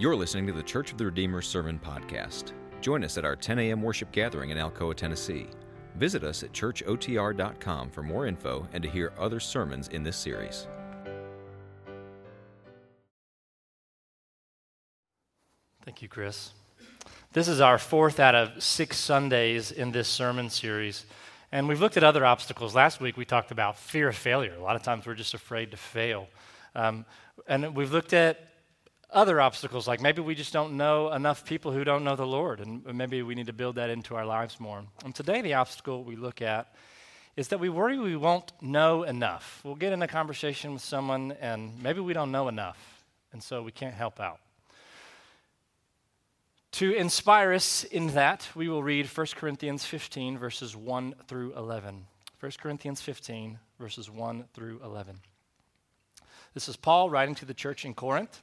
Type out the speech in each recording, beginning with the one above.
You're listening to the Church of the Redeemer Sermon Podcast. Join us at our 10 a.m. worship gathering in Alcoa, Tennessee. Visit us at churchotr.com for more info and to hear other sermons in this series. Thank you, Chris. This is our fourth out of six Sundays in this sermon series. And we've looked at other obstacles. Last week we talked about fear of failure. A lot of times we're just afraid to fail. Um, and we've looked at other obstacles, like maybe we just don't know enough people who don't know the Lord, and maybe we need to build that into our lives more. And today, the obstacle we look at is that we worry we won't know enough. We'll get in a conversation with someone, and maybe we don't know enough, and so we can't help out. To inspire us in that, we will read 1 Corinthians 15, verses 1 through 11. 1 Corinthians 15, verses 1 through 11. This is Paul writing to the church in Corinth.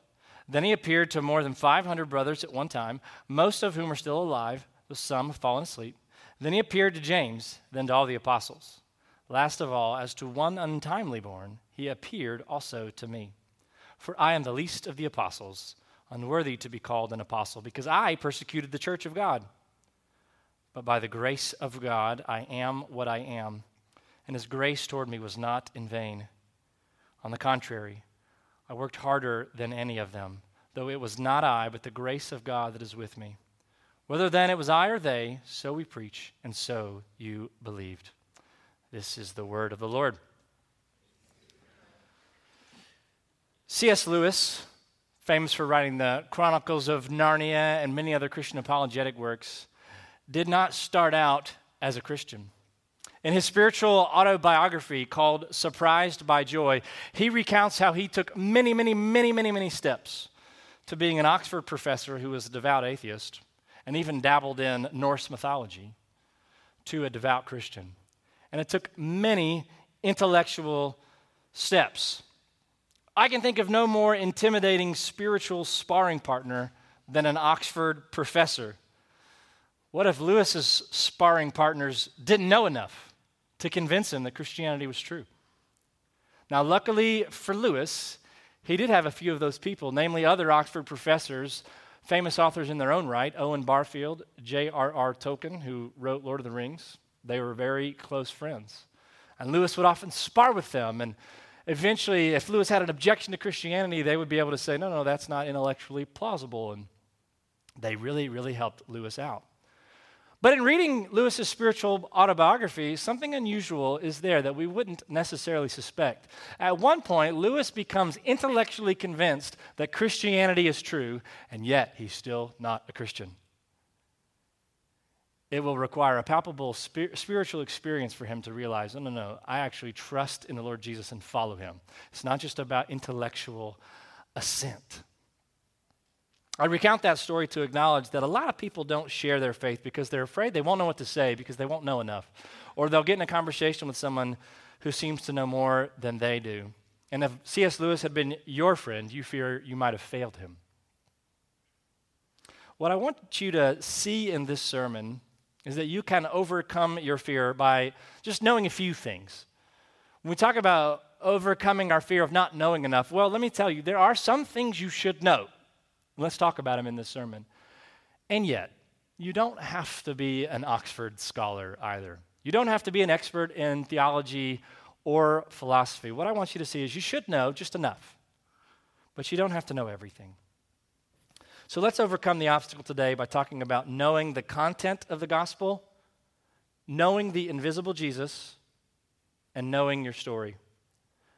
Then he appeared to more than 500 brothers at one time, most of whom are still alive, but some have fallen asleep. Then he appeared to James, then to all the apostles. Last of all, as to one untimely born, he appeared also to me. For I am the least of the apostles, unworthy to be called an apostle, because I persecuted the church of God. But by the grace of God, I am what I am, and his grace toward me was not in vain. On the contrary, I worked harder than any of them, though it was not I, but the grace of God that is with me. Whether then it was I or they, so we preach, and so you believed. This is the word of the Lord. C.S. Lewis, famous for writing the Chronicles of Narnia and many other Christian apologetic works, did not start out as a Christian. In his spiritual autobiography called Surprised by Joy, he recounts how he took many, many, many, many, many steps to being an Oxford professor who was a devout atheist and even dabbled in Norse mythology to a devout Christian. And it took many intellectual steps. I can think of no more intimidating spiritual sparring partner than an Oxford professor. What if Lewis's sparring partners didn't know enough? To convince him that Christianity was true. Now, luckily for Lewis, he did have a few of those people, namely other Oxford professors, famous authors in their own right Owen Barfield, J.R.R. Tolkien, who wrote Lord of the Rings. They were very close friends. And Lewis would often spar with them. And eventually, if Lewis had an objection to Christianity, they would be able to say, no, no, that's not intellectually plausible. And they really, really helped Lewis out. But in reading Lewis's spiritual autobiography, something unusual is there that we wouldn't necessarily suspect. At one point, Lewis becomes intellectually convinced that Christianity is true, and yet he's still not a Christian. It will require a palpable spir- spiritual experience for him to realize no, no, no, I actually trust in the Lord Jesus and follow him. It's not just about intellectual assent. I recount that story to acknowledge that a lot of people don't share their faith because they're afraid they won't know what to say because they won't know enough. Or they'll get in a conversation with someone who seems to know more than they do. And if C.S. Lewis had been your friend, you fear you might have failed him. What I want you to see in this sermon is that you can overcome your fear by just knowing a few things. When we talk about overcoming our fear of not knowing enough, well, let me tell you, there are some things you should know. Let's talk about him in this sermon. And yet, you don't have to be an Oxford scholar either. You don't have to be an expert in theology or philosophy. What I want you to see is you should know just enough, but you don't have to know everything. So let's overcome the obstacle today by talking about knowing the content of the gospel, knowing the invisible Jesus, and knowing your story.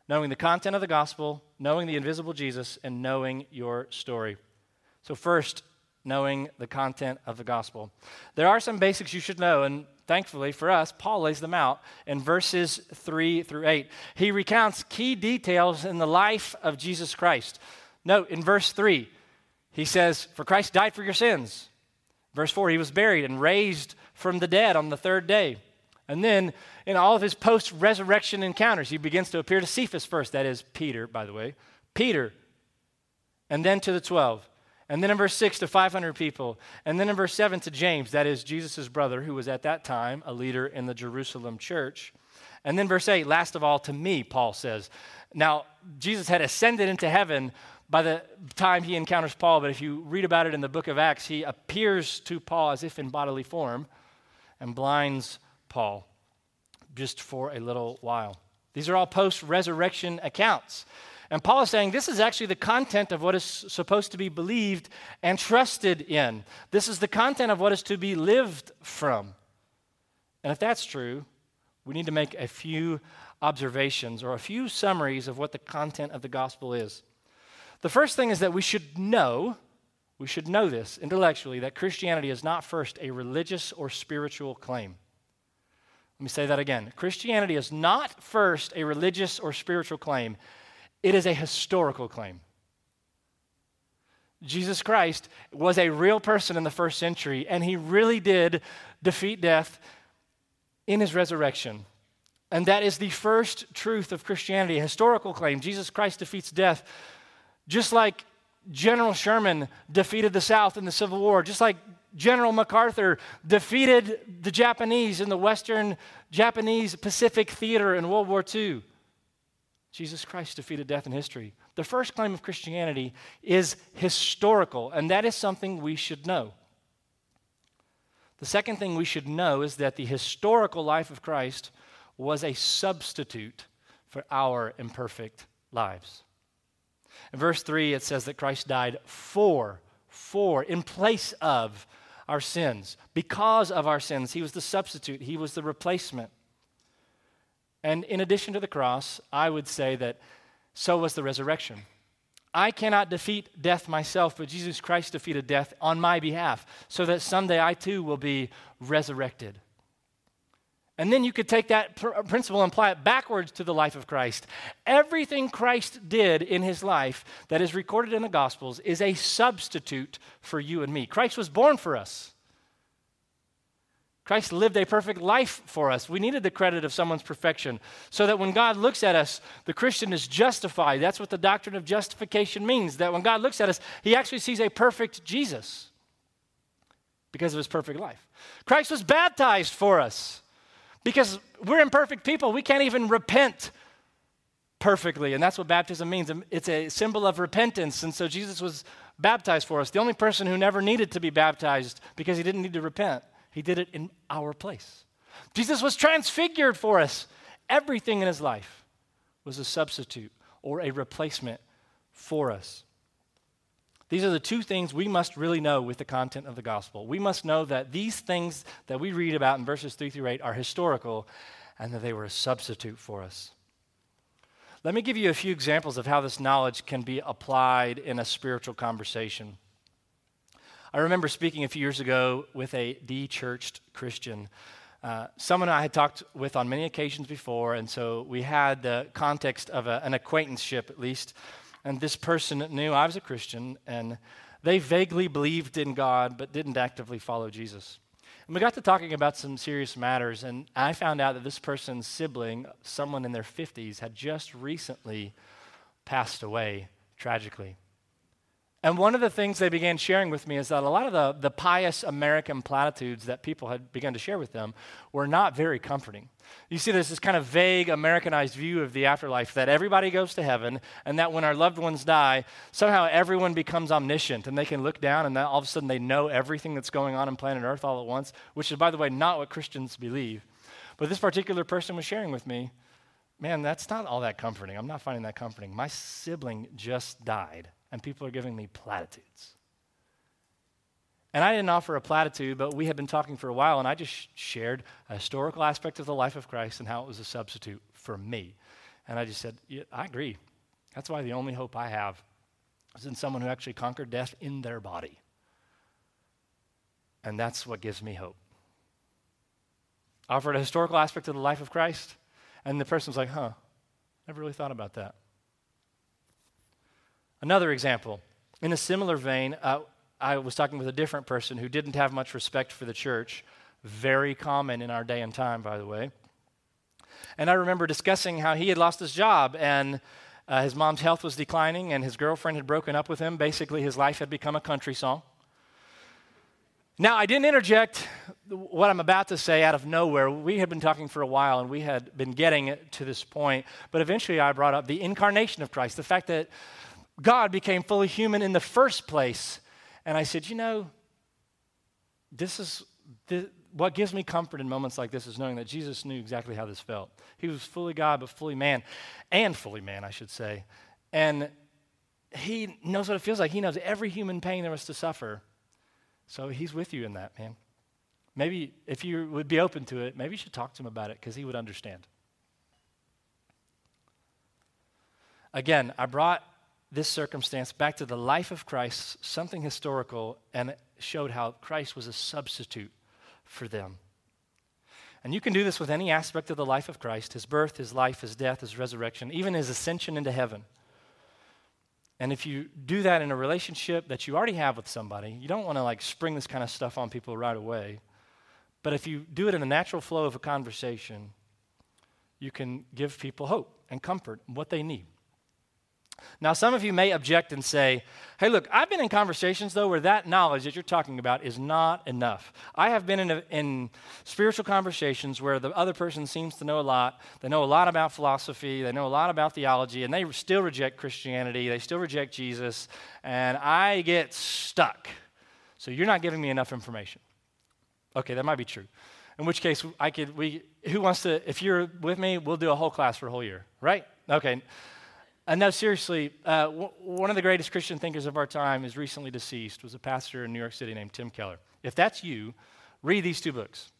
Knowing the content of the gospel, knowing the invisible Jesus, and knowing your story. So, first, knowing the content of the gospel. There are some basics you should know, and thankfully for us, Paul lays them out in verses 3 through 8. He recounts key details in the life of Jesus Christ. Note in verse 3, he says, For Christ died for your sins. Verse 4, he was buried and raised from the dead on the third day. And then in all of his post resurrection encounters, he begins to appear to Cephas first, that is Peter, by the way. Peter, and then to the 12. And then in verse 6 to 500 people. And then in verse 7 to James, that is Jesus' brother, who was at that time a leader in the Jerusalem church. And then verse 8, last of all, to me, Paul says. Now, Jesus had ascended into heaven by the time he encounters Paul, but if you read about it in the book of Acts, he appears to Paul as if in bodily form and blinds Paul just for a little while. These are all post resurrection accounts. And Paul is saying this is actually the content of what is supposed to be believed and trusted in. This is the content of what is to be lived from. And if that's true, we need to make a few observations or a few summaries of what the content of the gospel is. The first thing is that we should know, we should know this intellectually, that Christianity is not first a religious or spiritual claim. Let me say that again. Christianity is not first a religious or spiritual claim, it is a historical claim. Jesus Christ was a real person in the first century, and he really did defeat death in his resurrection. And that is the first truth of Christianity, a historical claim. Jesus Christ defeats death just like General Sherman defeated the South in the Civil War, just like General MacArthur defeated the Japanese in the Western Japanese Pacific Theater in World War II. Jesus Christ defeated death in history. The first claim of Christianity is historical, and that is something we should know. The second thing we should know is that the historical life of Christ was a substitute for our imperfect lives. In verse 3, it says that Christ died for, for, in place of our sins. Because of our sins, He was the substitute, He was the replacement. And in addition to the cross, I would say that so was the resurrection. I cannot defeat death myself, but Jesus Christ defeated death on my behalf so that someday I too will be resurrected. And then you could take that pr- principle and apply it backwards to the life of Christ. Everything Christ did in his life that is recorded in the Gospels is a substitute for you and me. Christ was born for us. Christ lived a perfect life for us. We needed the credit of someone's perfection so that when God looks at us, the Christian is justified. That's what the doctrine of justification means. That when God looks at us, he actually sees a perfect Jesus because of his perfect life. Christ was baptized for us because we're imperfect people. We can't even repent perfectly. And that's what baptism means. It's a symbol of repentance. And so Jesus was baptized for us. The only person who never needed to be baptized because he didn't need to repent. He did it in our place. Jesus was transfigured for us. Everything in his life was a substitute or a replacement for us. These are the two things we must really know with the content of the gospel. We must know that these things that we read about in verses 3 through 8 are historical and that they were a substitute for us. Let me give you a few examples of how this knowledge can be applied in a spiritual conversation. I remember speaking a few years ago with a de-churched Christian. Uh, someone I had talked with on many occasions before, and so we had the context of a, an acquaintanceship at least. And this person knew I was a Christian, and they vaguely believed in God but didn't actively follow Jesus. And we got to talking about some serious matters, and I found out that this person's sibling, someone in their 50s, had just recently passed away tragically. And one of the things they began sharing with me is that a lot of the, the pious American platitudes that people had begun to share with them were not very comforting. You see, there's this kind of vague Americanized view of the afterlife that everybody goes to heaven, and that when our loved ones die, somehow everyone becomes omniscient and they can look down and all of a sudden they know everything that's going on in planet Earth all at once, which is, by the way, not what Christians believe. But this particular person was sharing with me, man, that's not all that comforting. I'm not finding that comforting. My sibling just died and people are giving me platitudes. And I didn't offer a platitude, but we had been talking for a while, and I just shared a historical aspect of the life of Christ and how it was a substitute for me. And I just said, yeah, I agree. That's why the only hope I have is in someone who actually conquered death in their body. And that's what gives me hope. Offered a historical aspect of the life of Christ, and the person was like, huh, never really thought about that. Another example In a similar vein, uh, I was talking with a different person who didn't have much respect for the church, very common in our day and time, by the way. And I remember discussing how he had lost his job and uh, his mom's health was declining and his girlfriend had broken up with him. Basically, his life had become a country song. Now, I didn't interject what I'm about to say out of nowhere. We had been talking for a while and we had been getting to this point, but eventually I brought up the incarnation of Christ, the fact that God became fully human in the first place. And I said, you know, this is this, what gives me comfort in moments like this is knowing that Jesus knew exactly how this felt. He was fully God, but fully man, and fully man, I should say. And he knows what it feels like. He knows every human pain there was to suffer. So he's with you in that, man. Maybe if you would be open to it, maybe you should talk to him about it because he would understand. Again, I brought this circumstance back to the life of Christ, something historical, and showed how Christ was a substitute for them. And you can do this with any aspect of the life of Christ his birth, his life, his death, his resurrection, even his ascension into heaven. And if you do that in a relationship that you already have with somebody, you don't want to like spring this kind of stuff on people right away. But if you do it in a natural flow of a conversation, you can give people hope and comfort, what they need. Now, some of you may object and say, hey, look, I've been in conversations, though, where that knowledge that you're talking about is not enough. I have been in, a, in spiritual conversations where the other person seems to know a lot. They know a lot about philosophy, they know a lot about theology, and they still reject Christianity, they still reject Jesus, and I get stuck. So you're not giving me enough information. Okay, that might be true. In which case, I could, we, who wants to, if you're with me, we'll do a whole class for a whole year, right? Okay. And no, seriously, uh, w- one of the greatest Christian thinkers of our time is recently deceased, was a pastor in New York City named Tim Keller. If that's you, read these two books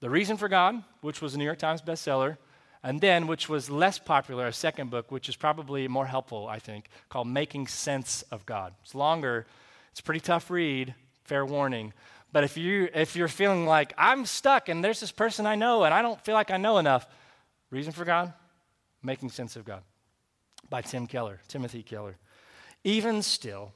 The Reason for God, which was a New York Times bestseller, and then, which was less popular, a second book, which is probably more helpful, I think, called Making Sense of God. It's longer, it's a pretty tough read, fair warning. But if, you, if you're feeling like, I'm stuck and there's this person I know and I don't feel like I know enough, Reason for God, Making Sense of God by Tim Keller, Timothy Keller. Even still,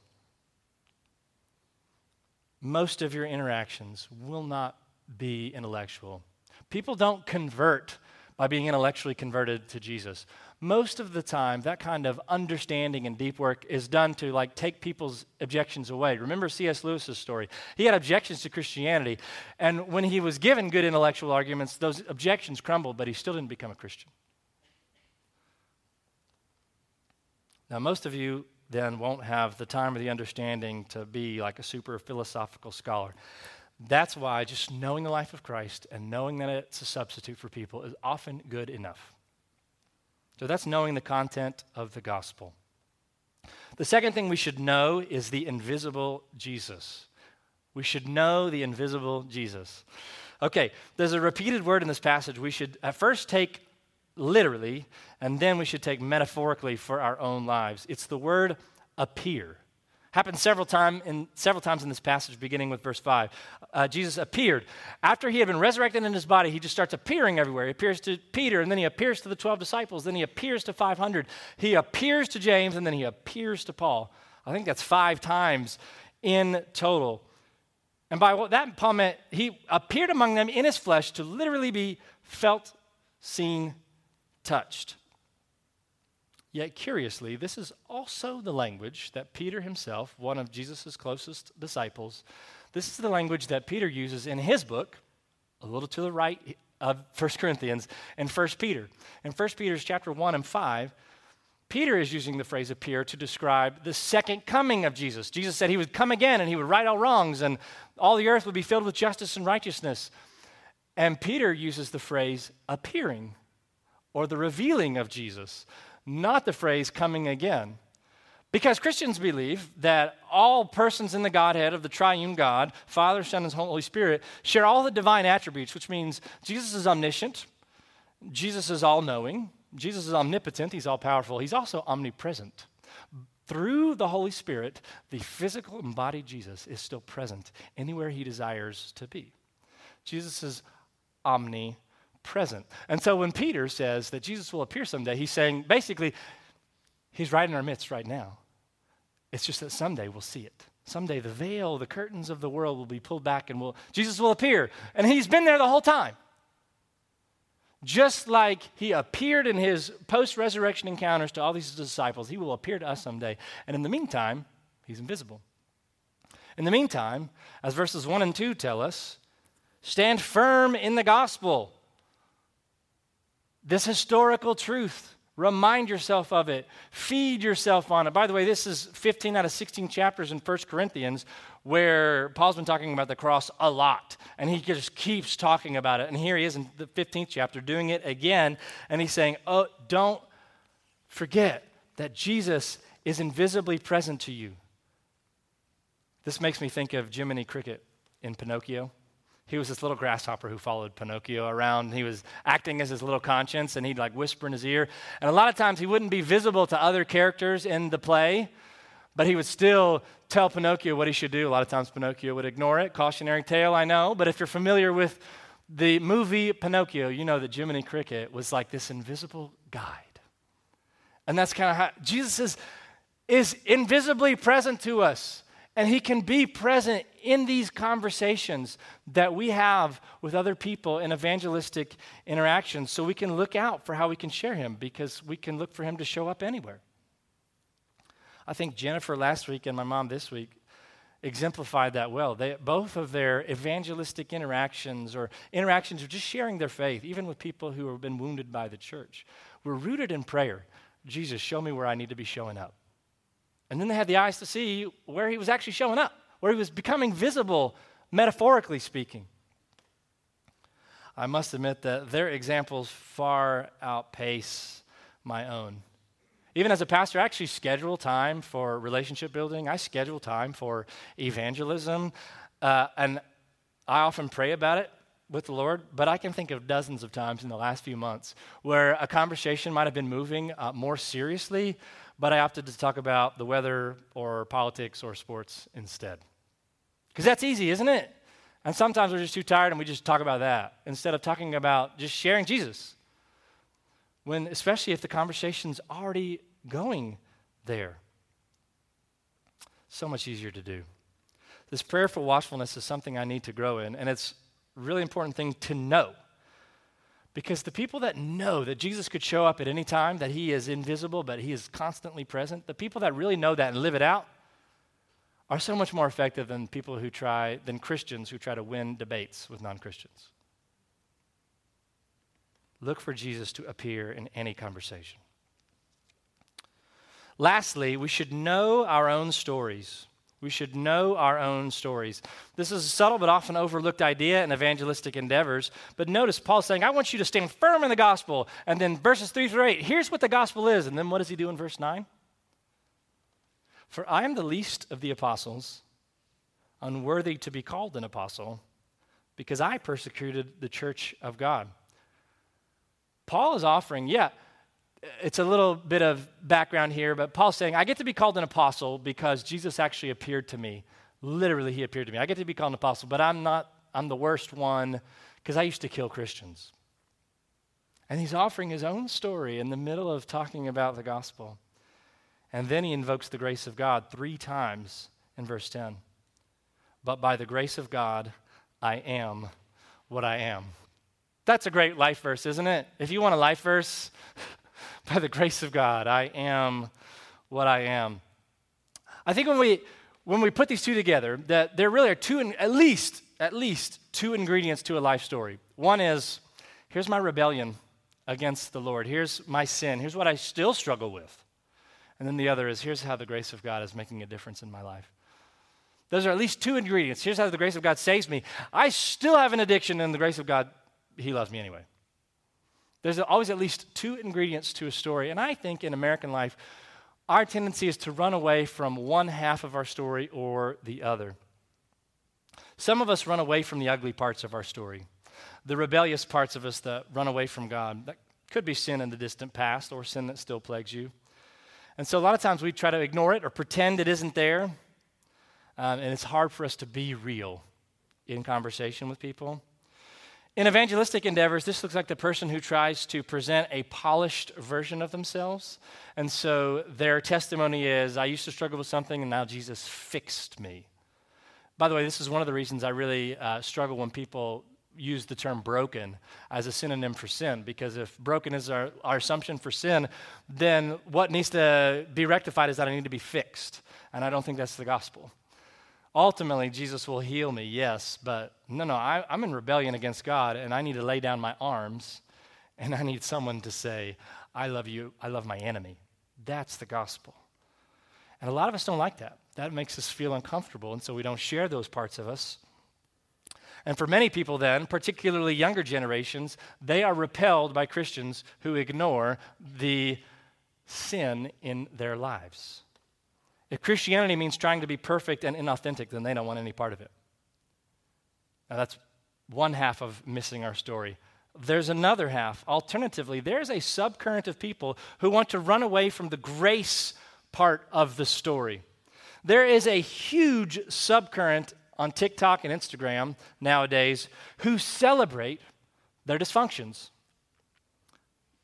most of your interactions will not be intellectual. People don't convert by being intellectually converted to Jesus. Most of the time, that kind of understanding and deep work is done to like take people's objections away. Remember C.S. Lewis's story. He had objections to Christianity, and when he was given good intellectual arguments, those objections crumbled, but he still didn't become a Christian. Now, most of you then won't have the time or the understanding to be like a super philosophical scholar. That's why just knowing the life of Christ and knowing that it's a substitute for people is often good enough. So that's knowing the content of the gospel. The second thing we should know is the invisible Jesus. We should know the invisible Jesus. Okay, there's a repeated word in this passage we should at first take literally, and then we should take metaphorically for our own lives. It's the word appear. Happens several, time in, several times in this passage, beginning with verse 5. Uh, Jesus appeared. After he had been resurrected in his body, he just starts appearing everywhere. He appears to Peter, and then he appears to the 12 disciples, then he appears to 500. He appears to James, and then he appears to Paul. I think that's five times in total. And by what that Paul meant, he appeared among them in his flesh to literally be felt, seen, touched. Yet, curiously, this is also the language that Peter himself, one of Jesus' closest disciples, this is the language that Peter uses in his book, a little to the right of 1 Corinthians, and 1 Peter. In 1 Peter's chapter 1 and 5, Peter is using the phrase appear to describe the second coming of Jesus. Jesus said he would come again and he would right all wrongs and all the earth would be filled with justice and righteousness. And Peter uses the phrase appearing or the revealing of Jesus, not the phrase coming again. Because Christians believe that all persons in the Godhead of the triune God, Father, Son, and Holy Spirit, share all the divine attributes, which means Jesus is omniscient, Jesus is all knowing, Jesus is omnipotent, he's all powerful, he's also omnipresent. Through the Holy Spirit, the physical embodied Jesus is still present anywhere he desires to be. Jesus is omnipresent present. And so when Peter says that Jesus will appear someday, he's saying basically, he's right in our midst right now. It's just that someday we'll see it. Someday the veil, the curtains of the world will be pulled back and will, Jesus will appear. And he's been there the whole time. Just like he appeared in his post resurrection encounters to all these disciples, he will appear to us someday. And in the meantime, he's invisible. In the meantime, as verses 1 and 2 tell us, stand firm in the gospel. This historical truth Remind yourself of it. Feed yourself on it. By the way, this is 15 out of 16 chapters in 1 Corinthians where Paul's been talking about the cross a lot. And he just keeps talking about it. And here he is in the 15th chapter doing it again. And he's saying, Oh, don't forget that Jesus is invisibly present to you. This makes me think of Jiminy Cricket in Pinocchio. He was this little grasshopper who followed Pinocchio around. He was acting as his little conscience, and he'd like whisper in his ear. And a lot of times he wouldn't be visible to other characters in the play, but he would still tell Pinocchio what he should do. A lot of times Pinocchio would ignore it. Cautionary tale, I know. But if you're familiar with the movie Pinocchio, you know that Jiminy Cricket was like this invisible guide. And that's kind of how Jesus is, is invisibly present to us. And he can be present in these conversations that we have with other people in evangelistic interactions so we can look out for how we can share him because we can look for him to show up anywhere. I think Jennifer last week and my mom this week exemplified that well. They, both of their evangelistic interactions or interactions of just sharing their faith, even with people who have been wounded by the church, were rooted in prayer. Jesus, show me where I need to be showing up. And then they had the eyes to see where he was actually showing up, where he was becoming visible, metaphorically speaking. I must admit that their examples far outpace my own. Even as a pastor, I actually schedule time for relationship building. I schedule time for evangelism. Uh, and I often pray about it with the Lord, but I can think of dozens of times in the last few months where a conversation might have been moving uh, more seriously, but I opted to talk about the weather or politics or sports instead. Because that's easy, isn't it? And sometimes we're just too tired and we just talk about that instead of talking about just sharing Jesus. When, especially if the conversation's already going there. So much easier to do. This prayerful watchfulness is something I need to grow in, and it's a really important thing to know. Because the people that know that Jesus could show up at any time, that he is invisible, but he is constantly present, the people that really know that and live it out are so much more effective than people who try, than Christians who try to win debates with non Christians. Look for Jesus to appear in any conversation. Lastly, we should know our own stories. We should know our own stories. This is a subtle but often overlooked idea in evangelistic endeavors. But notice Paul saying, I want you to stand firm in the gospel. And then verses 3 through 8, here's what the gospel is. And then what does he do in verse 9? For I am the least of the apostles, unworthy to be called an apostle, because I persecuted the church of God. Paul is offering, yeah, it's a little bit of background here, but Paul's saying, I get to be called an apostle because Jesus actually appeared to me. Literally, he appeared to me. I get to be called an apostle, but I'm not, I'm the worst one because I used to kill Christians. And he's offering his own story in the middle of talking about the gospel. And then he invokes the grace of God three times in verse 10. But by the grace of God, I am what I am. That's a great life verse, isn't it? If you want a life verse, by the grace of God, I am what I am. I think when we when we put these two together, that there really are two, at least, at least two ingredients to a life story. One is, here's my rebellion against the Lord. Here's my sin. Here's what I still struggle with. And then the other is, here's how the grace of God is making a difference in my life. Those are at least two ingredients. Here's how the grace of God saves me. I still have an addiction, and the grace of God, He loves me anyway. There's always at least two ingredients to a story. And I think in American life, our tendency is to run away from one half of our story or the other. Some of us run away from the ugly parts of our story, the rebellious parts of us that run away from God. That could be sin in the distant past or sin that still plagues you. And so a lot of times we try to ignore it or pretend it isn't there. Um, and it's hard for us to be real in conversation with people. In evangelistic endeavors, this looks like the person who tries to present a polished version of themselves. And so their testimony is I used to struggle with something, and now Jesus fixed me. By the way, this is one of the reasons I really uh, struggle when people use the term broken as a synonym for sin, because if broken is our, our assumption for sin, then what needs to be rectified is that I need to be fixed. And I don't think that's the gospel. Ultimately, Jesus will heal me, yes, but no, no, I, I'm in rebellion against God, and I need to lay down my arms, and I need someone to say, I love you, I love my enemy. That's the gospel. And a lot of us don't like that. That makes us feel uncomfortable, and so we don't share those parts of us. And for many people, then, particularly younger generations, they are repelled by Christians who ignore the sin in their lives. If Christianity means trying to be perfect and inauthentic, then they don't want any part of it. Now, that's one half of missing our story. There's another half. Alternatively, there's a subcurrent of people who want to run away from the grace part of the story. There is a huge subcurrent on TikTok and Instagram nowadays who celebrate their dysfunctions,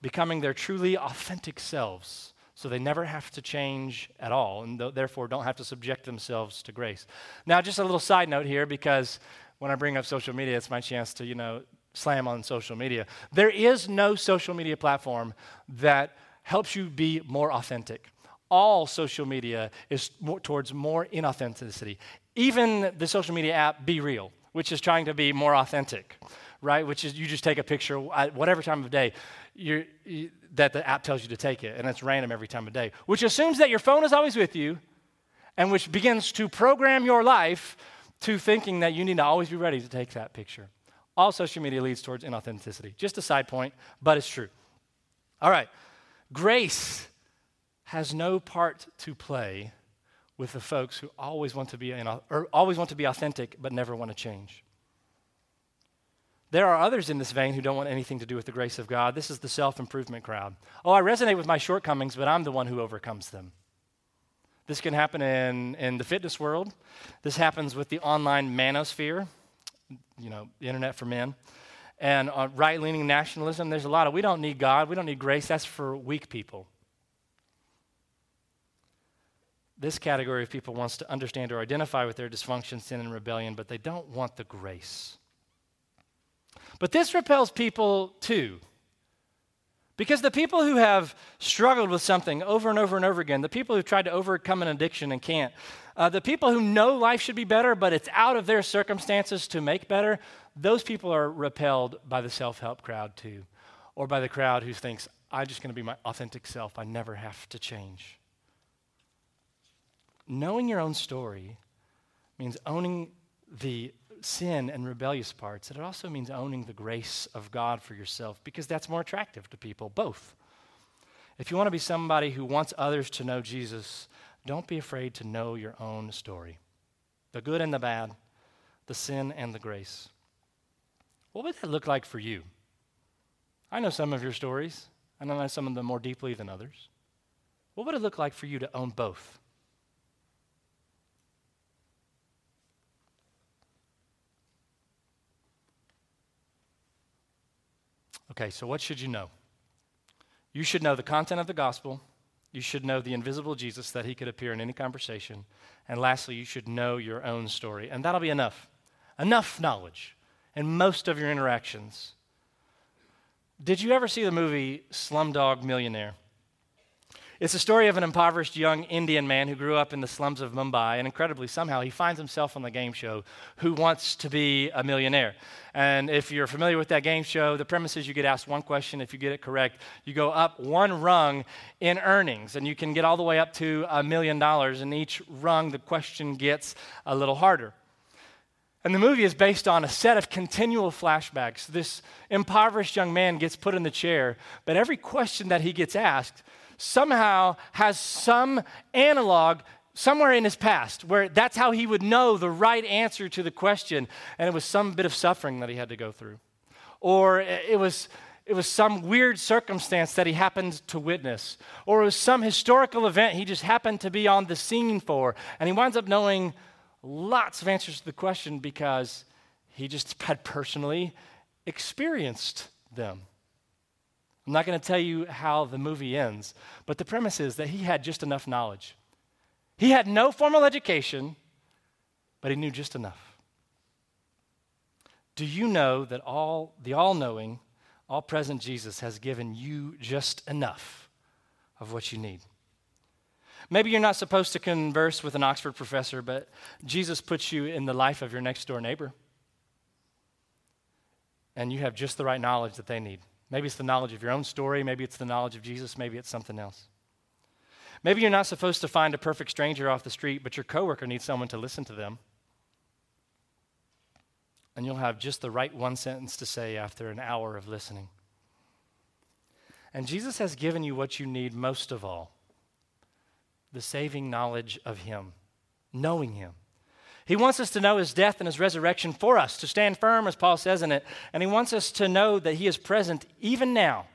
becoming their truly authentic selves so they never have to change at all and th- therefore don't have to subject themselves to grace. Now, just a little side note here because when I bring up social media, it's my chance to, you know, slam on social media. There is no social media platform that helps you be more authentic. All social media is more, towards more inauthenticity. Even the social media app Be Real, which is trying to be more authentic, right? Which is you just take a picture at whatever time of day. You, that the app tells you to take it, and it's random every time of day, which assumes that your phone is always with you, and which begins to program your life to thinking that you need to always be ready to take that picture. All social media leads towards inauthenticity. Just a side point, but it's true. All right, grace has no part to play with the folks who always want to be or always want to be authentic but never want to change. There are others in this vein who don't want anything to do with the grace of God. This is the self improvement crowd. Oh, I resonate with my shortcomings, but I'm the one who overcomes them. This can happen in, in the fitness world. This happens with the online manosphere, you know, the internet for men. And uh, right leaning nationalism, there's a lot of we don't need God, we don't need grace, that's for weak people. This category of people wants to understand or identify with their dysfunction, sin, and rebellion, but they don't want the grace. But this repels people too. Because the people who have struggled with something over and over and over again, the people who've tried to overcome an addiction and can't, uh, the people who know life should be better, but it's out of their circumstances to make better, those people are repelled by the self help crowd too, or by the crowd who thinks, I'm just going to be my authentic self. I never have to change. Knowing your own story means owning the sin and rebellious parts, that it also means owning the grace of God for yourself because that's more attractive to people, both. If you want to be somebody who wants others to know Jesus, don't be afraid to know your own story the good and the bad, the sin and the grace. What would that look like for you? I know some of your stories, and I know some of them more deeply than others. What would it look like for you to own both? Okay, so what should you know? You should know the content of the gospel. You should know the invisible Jesus that he could appear in any conversation. And lastly, you should know your own story. And that'll be enough. Enough knowledge in most of your interactions. Did you ever see the movie Slumdog Millionaire? It's a story of an impoverished young Indian man who grew up in the slums of Mumbai, and incredibly, somehow, he finds himself on the game show who wants to be a millionaire. And if you're familiar with that game show, the premise is you get asked one question. If you get it correct, you go up one rung in earnings, and you can get all the way up to a million dollars. And each rung, the question gets a little harder. And the movie is based on a set of continual flashbacks. This impoverished young man gets put in the chair, but every question that he gets asked, somehow has some analog somewhere in his past where that's how he would know the right answer to the question, and it was some bit of suffering that he had to go through. Or it was, it was some weird circumstance that he happened to witness. Or it was some historical event he just happened to be on the scene for. And he winds up knowing lots of answers to the question because he just had personally experienced them. I'm not going to tell you how the movie ends, but the premise is that he had just enough knowledge. He had no formal education, but he knew just enough. Do you know that all the all-knowing, all-present Jesus has given you just enough of what you need? Maybe you're not supposed to converse with an Oxford professor, but Jesus puts you in the life of your next door neighbor. And you have just the right knowledge that they need. Maybe it's the knowledge of your own story, maybe it's the knowledge of Jesus, maybe it's something else. Maybe you're not supposed to find a perfect stranger off the street, but your coworker needs someone to listen to them. And you'll have just the right one sentence to say after an hour of listening. And Jesus has given you what you need most of all the saving knowledge of Him, knowing Him. He wants us to know His death and His resurrection for us, to stand firm, as Paul says in it. And He wants us to know that He is present even now,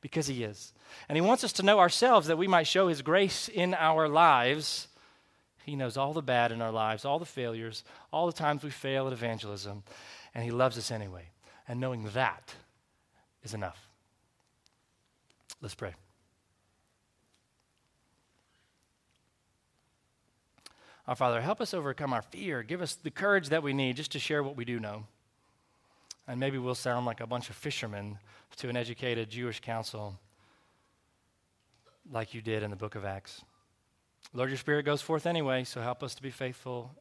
because He is. And He wants us to know ourselves that we might show His grace in our lives. He knows all the bad in our lives, all the failures, all the times we fail at evangelism. And He loves us anyway. And knowing that is enough. Let's pray. Our Father, help us overcome our fear. Give us the courage that we need just to share what we do know. And maybe we'll sound like a bunch of fishermen to an educated Jewish council like you did in the book of Acts. Lord, your Spirit goes forth anyway, so help us to be faithful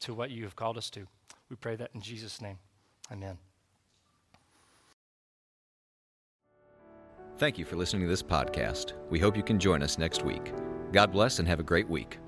to what you have called us to. We pray that in Jesus' name. Amen. Thank you for listening to this podcast. We hope you can join us next week. God bless and have a great week.